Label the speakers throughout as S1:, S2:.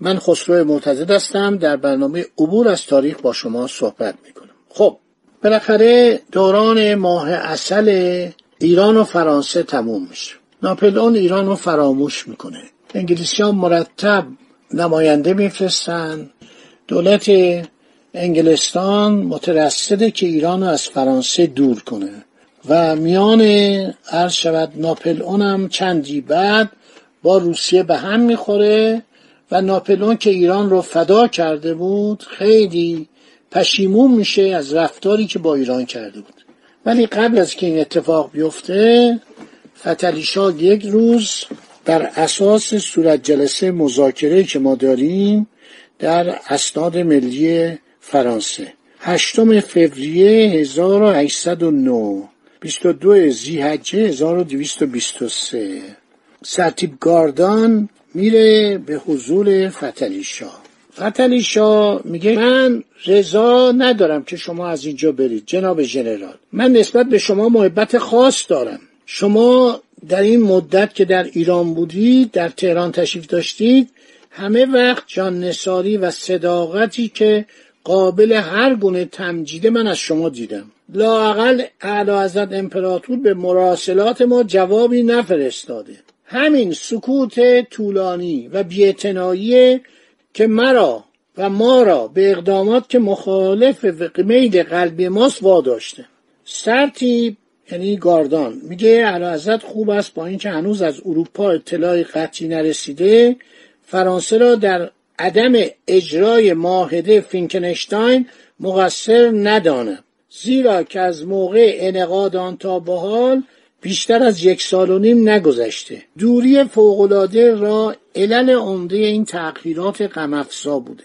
S1: من خسرو معتزد هستم. در برنامه عبور از تاریخ با شما صحبت می‌کنم. خب بالاخره دوران ماه اصل ایران و فرانسه تموم میشه. ناپلئون ایران رو فراموش می‌کنه. انگلیسی ها مرتب نماینده میفرستن. دولت انگلستان مترصده که ایران رو از فرانسه دور کنه. و میان عرض شود ناپلئون هم چندی بعد با روسیه به هم می‌خوره. و ناپلئون که ایران رو فدا کرده بود خیلی پشیمون میشه از رفتاری که با ایران کرده بود. ولی قبل از که این اتفاق بیفته فتلیشا یک روز بر اساس صورت جلسه مذاکره که ما داریم در اسناد ملی فرانسه. هشتم فوریه 1809 22 زیحجه 1223 سرتیب گاردان میره به حضور فتلی شاه. فتلی شاه میگه من رضا ندارم که شما از اینجا برید جناب ژنرال من نسبت به شما محبت خاص دارم. شما در این مدت که در ایران بودید در تهران تشریف داشتید همه وقت جان نساری و صداقتی که قابل هر گونه تمجیده من از شما دیدم. لاقل اعلی حضرت امپراتور به مراسلات ما جوابی نفرستاده. همین سکوت طولانی و بیعتنایی که مرا و ما را به اقدامات که مخالف میل قلبی ماست واداشته. سرتیب یعنی گاردان. میگه حضرت خوب است با اینکه هنوز از اروپا اطلاعی قطعی نرسیده. فرانسه را در عدم اجرای معاهده فینکنشتاین مقصر ندانم زیرا که از موقع انعقاد آن تا به حال بیشتر از یک سال و نیم نگذشته. دوری فوقالعاده را علل عمده این تأخیرات غمافزا بوده.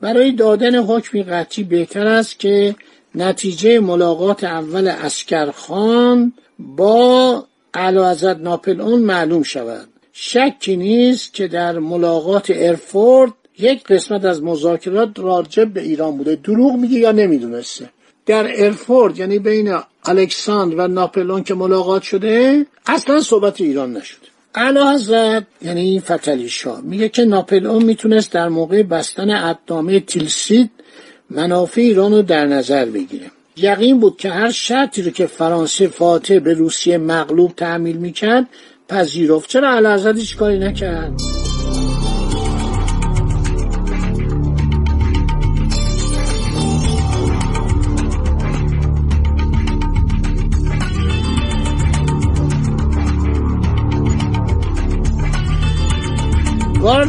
S1: برای دادن حکمی قطعی بهتر است که نتیجه ملاقات اول اسکرخان با اعلیحضرت ناپلئون معلوم شود. شکی نیست که در ملاقات ارفورد یک قسمت از مذاکرات راجع به ایران بوده. دروغ میگه یا نمی‌دونسته؟ در ارفورد یعنی بین الکساندر و ناپلون که ملاقات شده اصلا صحبت ایران نشده اعلی حضرت یعنی فتلی شاه میگه که ناپلئون می‌تونست در موقع بستن ابنامه تیلسید منافع ایران رو در نظر بگیره. یقین بود که هر شرطی رو که فرانسه فاتح به روسیه مغلوب تحمیل می‌کرد پذیرفت. چرا اعلی حضرت هیچ کاری نکرد؟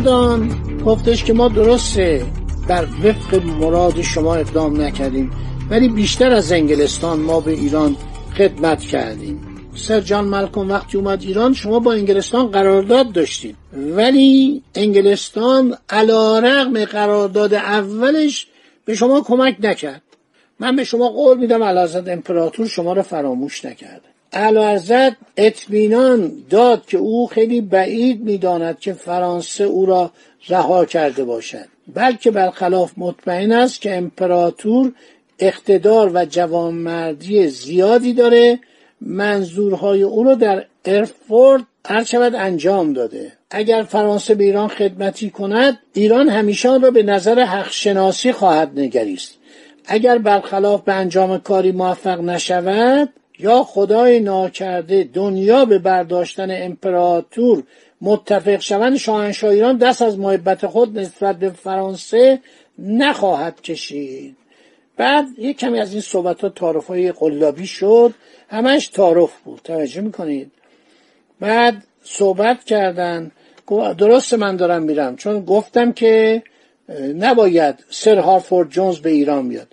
S1: گاردان گفتش که ما درسته. در وفق مراد شما اقدام نکردیم. ولی بیشتر از انگلستان ما به ایران خدمت کردیم. سر جان ملکون وقتی اومد ایران شما با انگلستان قرارداد داشتید. ولی انگلستان علا رقم قرارداد اولش به شما کمک نکرد. من به شما قول میدم علازد امپراتور شما رو فراموش نکرده. علازد اطمینان داد که او خیلی بعید می‌داند که فرانسه او را رها کرده باشد. بلکه برخلاف مطمئن است که امپراتور اقتدار و جوانمردی زیادی داره. منظورهای او رو در ارفورد هر شود انجام داده. اگر فرانسه به ایران خدمتی کند ایران همیشه را به نظر حق شناسی خواهد نگریست. اگر برخلاف به انجام کاری موفق نشود یا خدای ناکرده دنیا به برداشتن امپراتور متفق شوند شاهنشاه ایران دست از محبت خود نسبت به فرانسه نخواهد کشید. بعد یک کمی از این صحبت ها تعارف های قلابی شد. همش تعارف بود. توجه می‌کنید. بعد صحبت کردن. درست من دارم میرم. چون گفتم که نباید سر هارفورد جونز به ایران بیاد.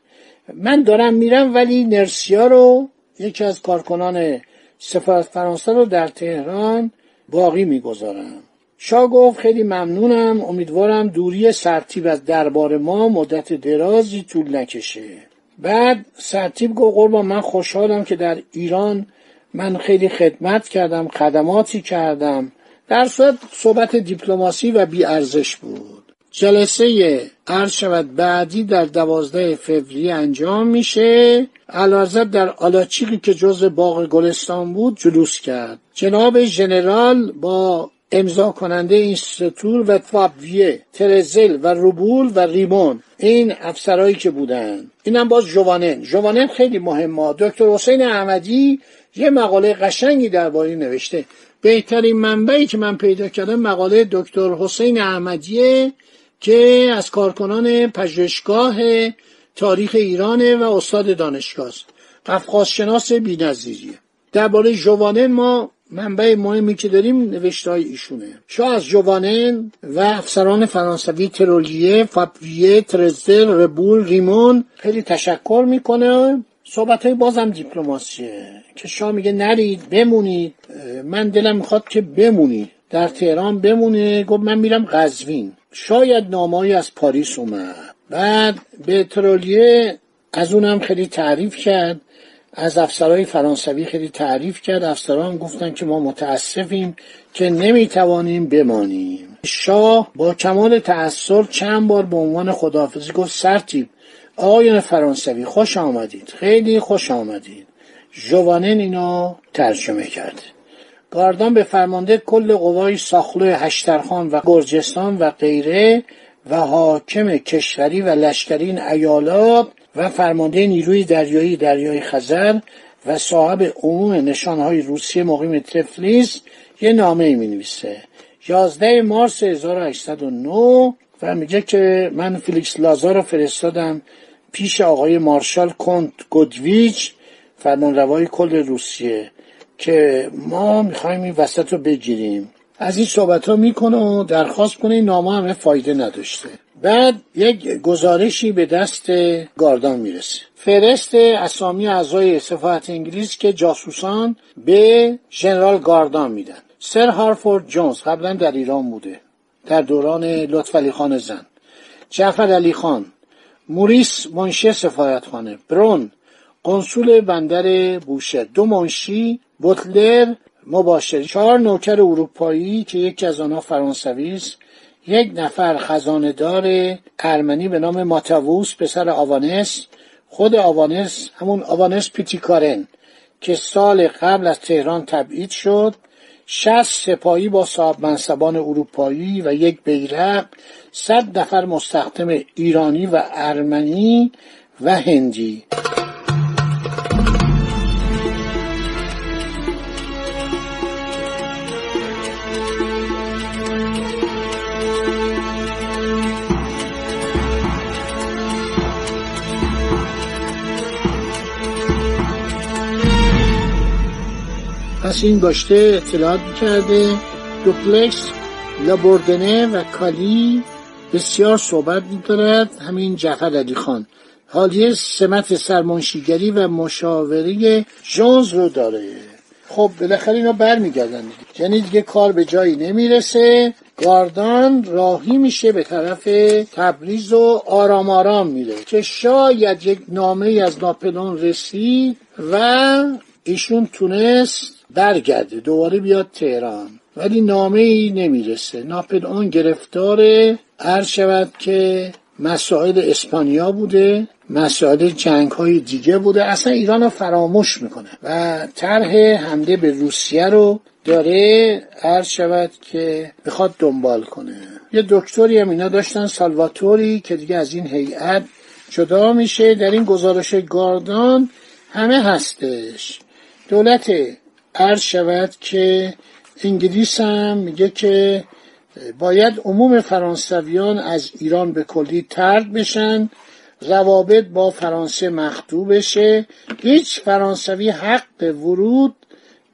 S1: من دارم میرم ولی نرسیا رو یکی از کارکنان سفارت فرانسه رو در تهران باقی می‌گذارم. شاه گفت خیلی ممنونم امیدوارم دوری سرتیب از دربار ما مدت درازی طول نکشه. بعد سرتیب گفت قربان من خوشحالم که در ایران من خیلی خدمت کردم خدماتی کردم. در صورت صحبت دیپلماسی و بیارزش بود. جلسه عرض شود بعدی در دوازده فوریه انجام میشه. علازت در آلاچیقی که جز باغ گلستان بود جلوس کرد. جناب ژنرال با امضا کننده این ستور و فابویه ترزل و روبول و ریمون این افسرهایی که بودن اینم باز جوانن. جوانن خیلی مهمه دکتر حسین احمدی یه مقاله قشنگی درباره نوشته. بهترین منبعی که من پیدا کردم مقاله دکتر حسین احمدیه. که از کارکنان پژوهشگاه تاریخ ایرانه و استاد دانشگاه است. قفقاز شناس بی‌نظیریه. درباره جوانن ما منبع مهمی که داریم نوشته های ایشونه. شاه از جوانن و افسران فرانسوی ترولیه فاپویه ترزل ربول ریمون خیلی تشکر می‌کنه. صحبت های بازم دیپلماسیه. که شاه میگه نرید بمونید. من دلم می‌خواد که بمونید در تهران بمونه. گفت من میرم قزوین. شاید نامایی از پاریس اومد. بعد به ترولیه از اونم خیلی تعریف کرد. از افسرهای فرانسوی خیلی تعریف کرد. افسران گفتن که ما متاسفیم که نمی‌توانیم بمانیم. شاه با کمال تأثیر چند بار به عنوان خداحافظی گفت سرتیب آقایان فرانسوی خوش آمدید. خیلی خوش آمدید. جوانن اینا ترجمه کرد. گاردان به فرمانده کل قوای ساخلو هشترخان و گرجستان و غیره و حاکم کشوری و لشکری این ایالات و فرمانده نیروی دریایی دریای خزر و صاحب عموم نشانهای روسیه مقیم تفلیس یه نامه می نویسه 11 مارس 1809 و میگه که من فیلیکس لازار رو فرستادم پیش آقای مارشال کنت گودویچ فرمانروای کل روسیه. که ما می‌خوایم این وسط رو بگیریم. از این صحبت ها می‌کنه و درخواست کنه این نامه همه فایده نداشته. بعد یک گزارشی به دست گاردان می‌رسه. فرست اسامی اعضای سفارت انگلیس که جاسوسان به ژنرال گاردان میدن. سر هارفورد جونز قبلا در ایران بوده. در دوران لطف خان زن. جعفر علی خان موریس منشی سفارتخانه برون قنصول بندر بوشه دو منشی بوتلر مباشر چهار نوکر اروپایی که یکی از آنها فرانسوی است یک نفر خزاندار ارمنی به نام ماتاووس پسر آوانس خود آوانس همون آوانس پیتیکارن که سال قبل از تهران تبعید شد. شست سپاهی با صاحب منصبان اروپایی و یک بیرق صد نفر مستخدم ایرانی و ارمنی و هندی. این داشته اطلاعات کرده دوپلکس لابوردنه و کالی بسیار صحبت میدارد همین جعفر علی خان. حالیه سمت سرمانشیگری و مشاوره جونز رو داره. خب بالاخره اینا برمیگردن یعنی دیگه کار به جایی نمی‌رسه. گاردان راهی میشه به طرف تبریز و آرام آرام میره که شاید یک نامه از ناپلون رسید و ایشون تونست برگرده. دوباره بیاد تهران. ولی نامه ای نمی‌رسه ناپلئون گرفتار عرض شود که مسائل اسپانیا بوده. مسائل جنگ های دیگه بوده. اصلا ایران رو فراموش می‌کنه. و طرح حمله به روسیه رو داره عرض شود که بخواد دنبال کنه. یه دکتری هم اینا داشتن سالواتوری که دیگه از این هیئت جدا میشه. در این گزارش گاردان همه هستش. دولت عرض شود که انگلیس هم میگه که باید عموم فرانسویان از ایران به کلی ترد بشن روابط با فرانسه مخدوع بشه. هیچ فرانسوی حق ورود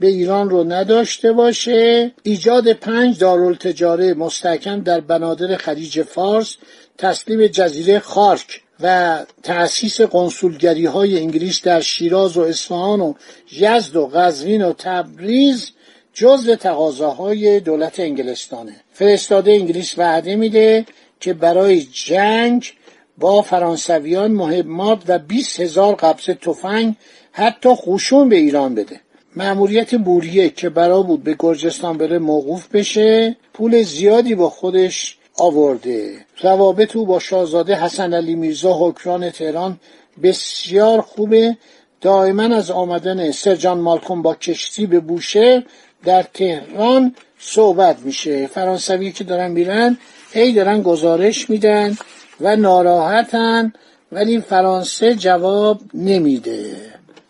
S1: به ایران رو نداشته باشه. ایجاد پنج دارالتجاره مستحکم در بنادر خلیج فارس تسلیم جزیره خارک. و تأسیس قنسولگری های انگلیس در شیراز و اصفهان و یزد و قزوین و تبریز جزو تقاضاهای دولت انگلستانه. فرستاده انگلیس وعده میده که برای جنگ با فرانسویان مهمات و 20 هزار قبضه تفنگ حتی خوشون به ایران بده. مأموریت بوریه که برا بود به گرجستان بره موقوف بشه پول زیادی با خودش آورده. روابط او با شاهزاده حسن علی میرزا حکران تهران بسیار خوبه. دائما از آمدن سرجان مالکوم با کشتی به بوشه در تهران صحبت میشه. فرانسوی که دارن میرن هی دارن گزارش میدن و ناراحتن ولی فرانسه جواب نمیده.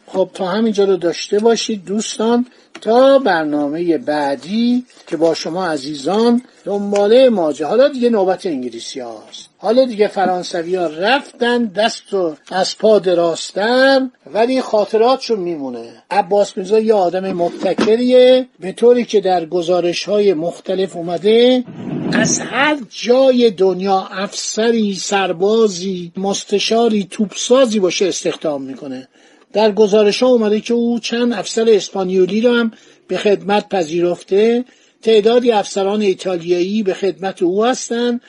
S1: خب تا همینجا رو داشته باشید دوستان. تا برنامه بعدی که با شما عزیزان دنباله ماجه حالا دیگه نوبت انگلیسی هاست. حالا دیگه فرانسوی ها رفتن دست و از پا دراستر ولی خاطراتشون میمونه. عباس میرزا یه آدم مبتکریه به طوری که در گزارش های مختلف اومده از هر جای دنیا افسری سربازی مستشاری توپسازی باشه استخدام می‌کنه. در گزارش ها اومده که او چند افسر اسپانیولی رو هم به خدمت پذیرفته. تعدادی افسران ایتالیایی به خدمت او هستند.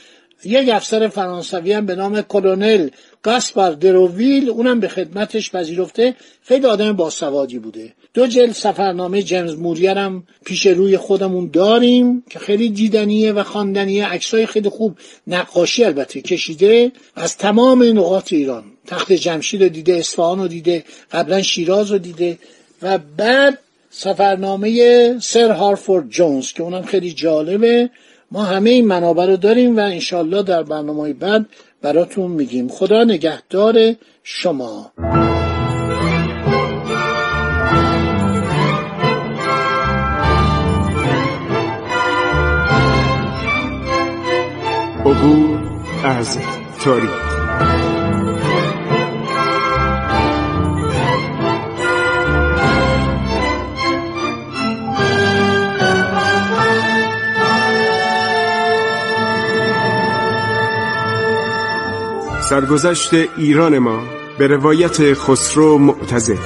S1: یک افسر فرانسوی هم به نام کلونل گاسپار دروویل اونم به خدمتش پذیرفته. خیلی آدم باسوادی بوده. دو جلد سفرنامه جیمز موریر هم پیش روی خودمون داریم که خیلی دیدنیه و خواندنیه. عکسای خیلی خوب نقاشی البته کشیده. از تمام نقاط ایران. تخت جمشید رو دیده اصفهان رو دیده قبلا شیراز رو دیده. و بعد سفرنامه سر هارفورد جونز که اونم خیلی جالبه. ما همه این منابع رو داریم و انشالله در برنامه بعد براتون میگیم. خدا نگهدار شما.
S2: عبور از تاریخ. سرگذشت ایران ما به روایت خسرو معتزد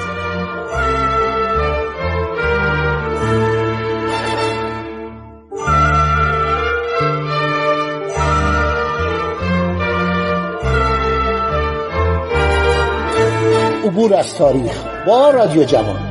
S1: عبور از تاریخ با رادیو جوان.